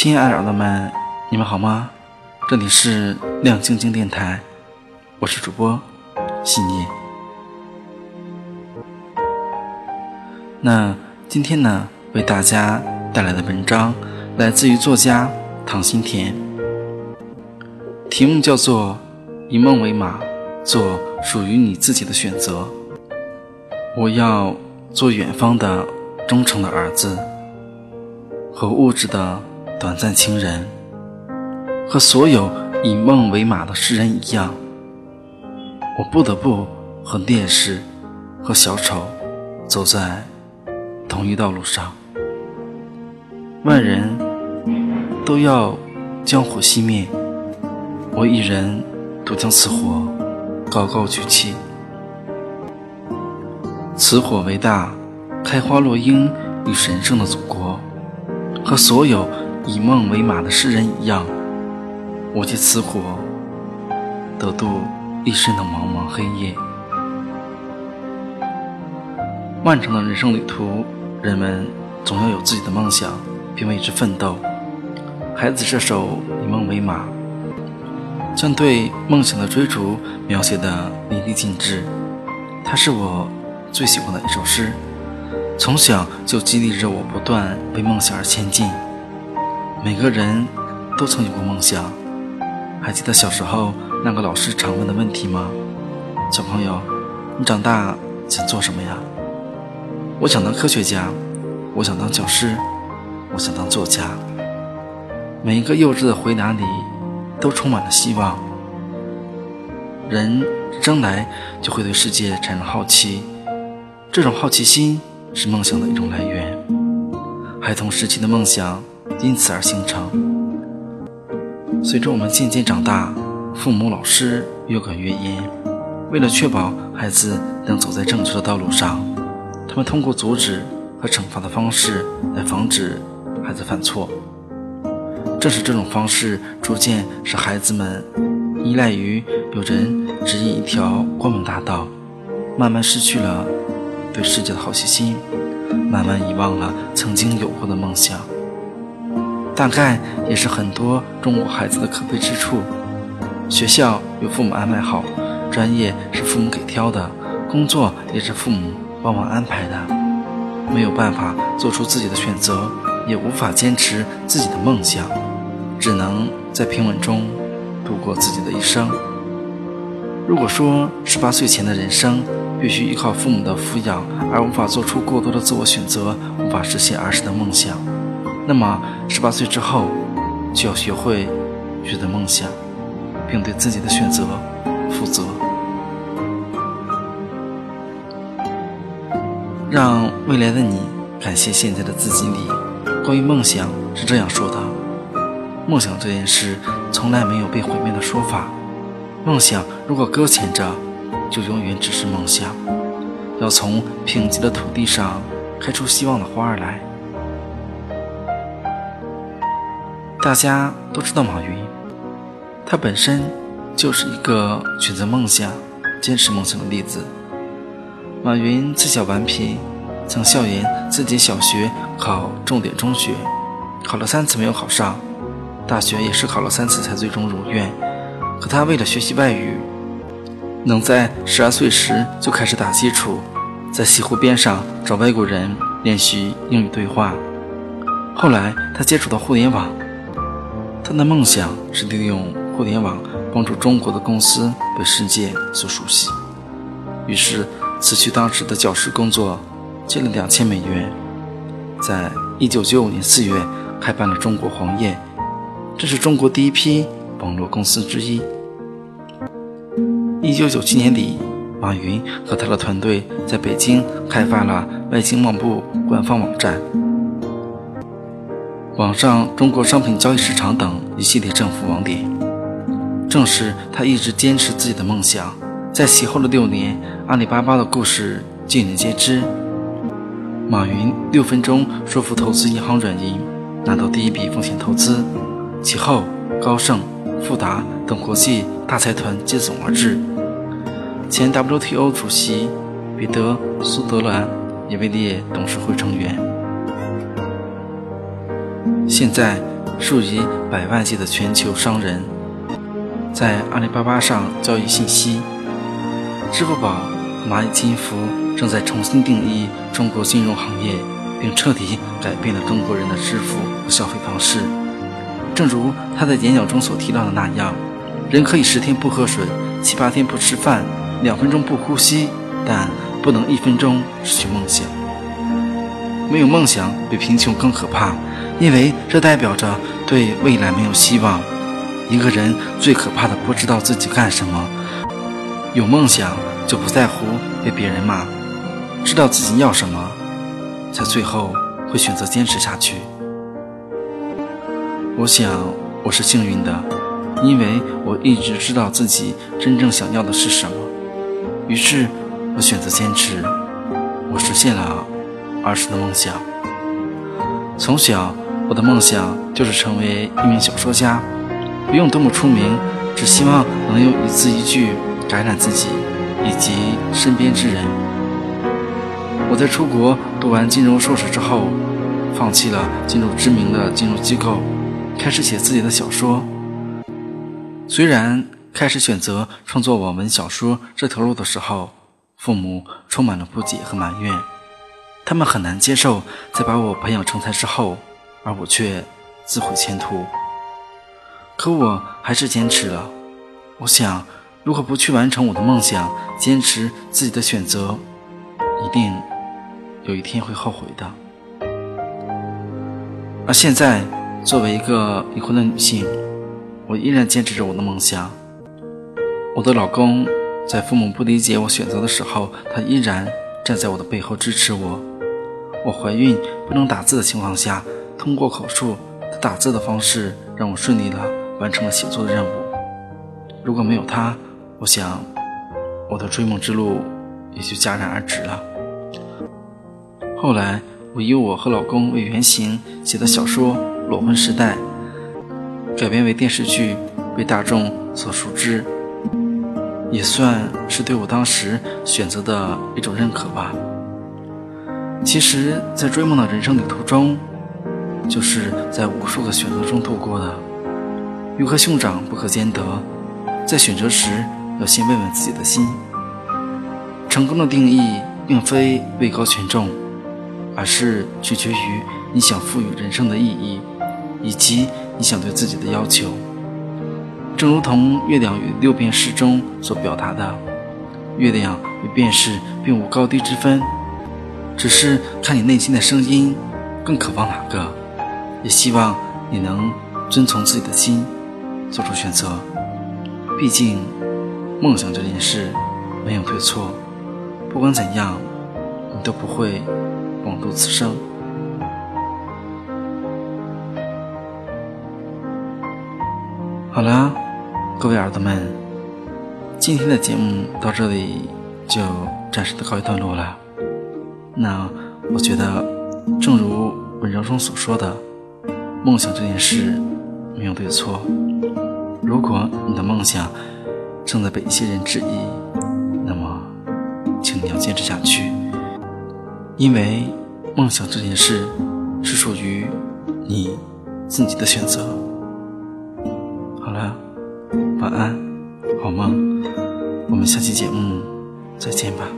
亲爱的耳朵们，你们好吗？这里是亮晶晶电台，我是主播信念。那今天呢，为大家带来的文章来自于作家唐新田，题目叫做《以梦为马，做属于你自己的选择》。我要做远方的忠诚的儿子，和物质的短暂情人，和所有以梦为马的诗人一样，我不得不和烈士和小丑走在同一道路上。万人都要将火熄灭，我一人独将此火高高举起。此火为大，开花落英与神圣的祖国，和所有以梦为马的诗人一样，我借此火得度一生的茫茫黑夜。漫长的人生旅途，人们总要有自己的梦想，并为之奋斗。孩子这首《以梦为马》，将对梦想的追逐描写的淋漓尽致。它是我。最喜欢的一首诗，从小就激励着我不断为梦想而前进。每个人都曾有过梦想，还记得小时候那个老师常问的问题吗？小朋友，你长大想做什么呀？我想当科学家，我想当教师，我想当作家。每一个幼稚的回答里，都充满了希望。人生来就会对世界产生好奇。这种好奇心是梦想的一种来源，孩童时期的梦想因此而形成。随着我们渐渐长大，父母、老师越管越严，为了确保孩子能走在正确的道路上，他们通过阻止和惩罚的方式来防止孩子犯错。正是这种方式，逐渐使孩子们依赖于有人指引一条光明大道，慢慢失去了。对世界的好奇心，慢慢遗忘了曾经有过的梦想。大概也是很多中国孩子的可悲之处。学校由父母安排好，专业是父母给挑的，工作也是父母帮忙安排的。没有办法做出自己的选择，也无法坚持自己的梦想，只能在平稳中度过自己的一生。如果说十八岁前的人生，必须依靠父母的抚养，而无法做出过多的自我选择，无法实现儿时的梦想。那么，十八岁之后，就要学会选择梦想，并对自己的选择负责。让未来的你感谢现在的自己。里关于梦想是这样说的：梦想这件事从来没有被毁灭的说法。梦想如果搁浅着。就永远只是梦想，要从贫瘠的土地上开出希望的花儿来。大家都知道马云，他本身就是一个选择梦想、坚持梦想的例子。马云自小顽皮，曾笑言自己小学考重点中学，考了三次没有考上，大学也是考了三次才最终如愿。可他为了学习外语。能在十二岁时就开始打基础，在西湖边上找外国人练习英语对话。后来他接触到互联网，他的梦想是利用互联网帮助中国的公司被世界所熟悉。于是辞去当时的教师工作，借了两千美元，在一九九五年四月开办了中国黄页，这是中国第一批网络公司之一。一九九七年底，马云和他的团队在北京开发了外经贸部官方网站、网上中国商品交易市场等一系列政府网点。正是他一直坚持自己的梦想，在其后的六年，阿里巴巴的故事尽人皆知。马云六分钟说服投资银行软银拿到第一笔风险投资，其后高盛、富达等国际大财团接踵而至。前 WTO 主席彼得·苏德兰也位列董事会成员。现在，数以百万计的全球商人，在阿里巴巴上交易信息。支付宝蚂蚁金服正在重新定义中国金融行业，并彻底改变了中国人的支付和消费方式。正如他在演讲中所提到的那样，人可以十天不喝水，七八天不吃饭，两分钟不呼吸，但不能一分钟失去梦想。没有梦想比贫穷更可怕，因为这代表着对未来没有希望。一个人最可怕的不知道自己干什么。有梦想就不在乎被别人骂，知道自己要什么，才最后会选择坚持下去。我想我是幸运的，因为我一直知道自己真正想要的是什么，于是我选择坚持。我实现了儿时的梦想。从小，我的梦想就是成为一名小说家，不用多么出名，只希望能用一字一句。感染自己以及身边之人。我在出国读完金融硕士之后，放弃了进入知名的金融机构，开始写自己的小说。虽然开始选择创作网文小说这条路的时候，父母充满了不解和埋怨，他们很难接受在把我培养成才之后，而我却自毁前途。可我还是坚持了。我想。如果不去完成我的梦想，坚持自己的选择，一定有一天会后悔的。而现在，作为一个已婚的女性，我依然坚持着我的梦想。我的老公在父母不理解我选择的时候，他依然站在我的背后支持我。我怀孕不能打字的情况下，通过口述打字的方式，让我顺利地完成了写作的任务。如果没有他，我想，我的追梦之路也就戛然而止了。后来，我以我和老公为原型写的小说《裸婚时代》改编为电视剧，被大众所熟知，也算是对我当时选择的一种认可吧。其实，在追梦的人生旅途中，就是在无数个选择中度过的。鱼和熊掌不可兼得，在选择时。要先问问自己的心。成功的定义并非位高权重，而是取决于你想赋予人生的意义，以及你想对自己的要求。正如同《月亮与六便士》中所表达的，月亮与便士并无高低之分，只是看你内心的声音更渴望哪个。也希望你能遵从自己的心，做出选择。毕竟。梦想这件事没有对错，不管怎样，你都不会枉度此生。好了，各位耳朵们，今天的节目到这里就暂时的告一段落了。那我觉得，正如文章中所说的，梦想这件事没有对错。如果你的梦想，正在被一些人质疑，那么，请你要坚持下去，因为梦想这件事是属于你自己的选择。好了，安，好梦，我们下期节目再见吧。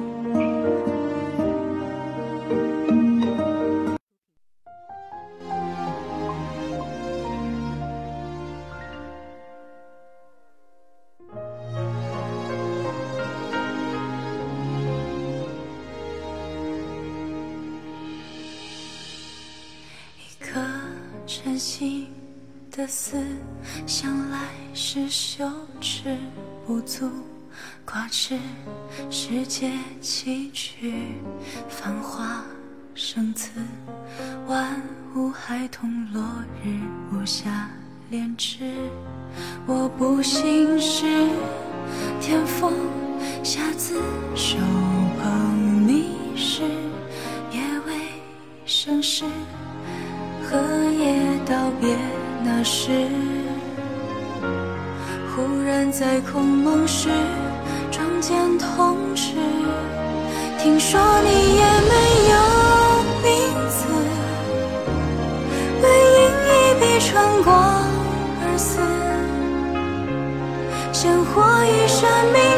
真心的思，向来是羞耻不足，挂齿世界崎岖，繁华生姿，万物孩童落日无暇恋枝。我不信是天风下自手捧你时，也未生事。何夜道别那时，忽然在空梦时，撞见同事，听说你也没有名字，为因一笔春光而死，鲜活一生命。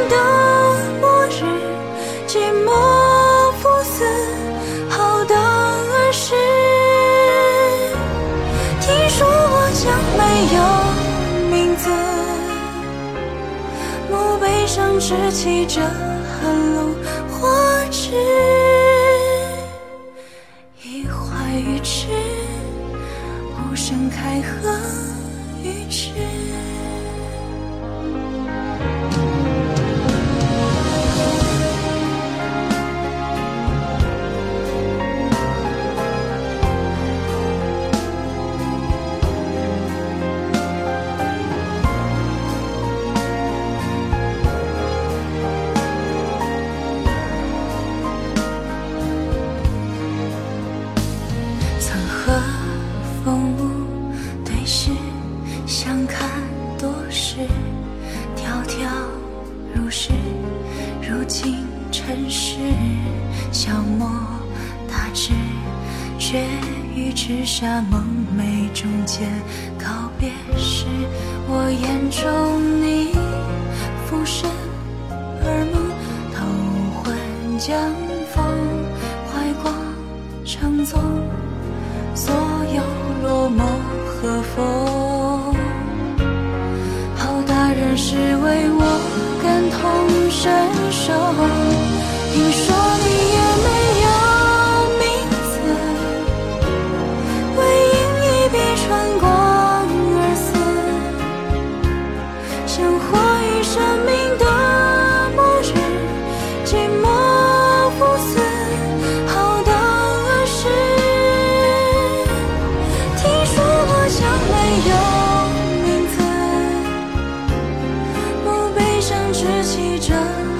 墓碑上只记着寒露花枝，一怀玉痴，无声开合。绝于纸下梦寐终结告别时，我眼中你浮生而梦，头昏江风，怀光成踪。所有落寞和风，好大人是为我感同身受。着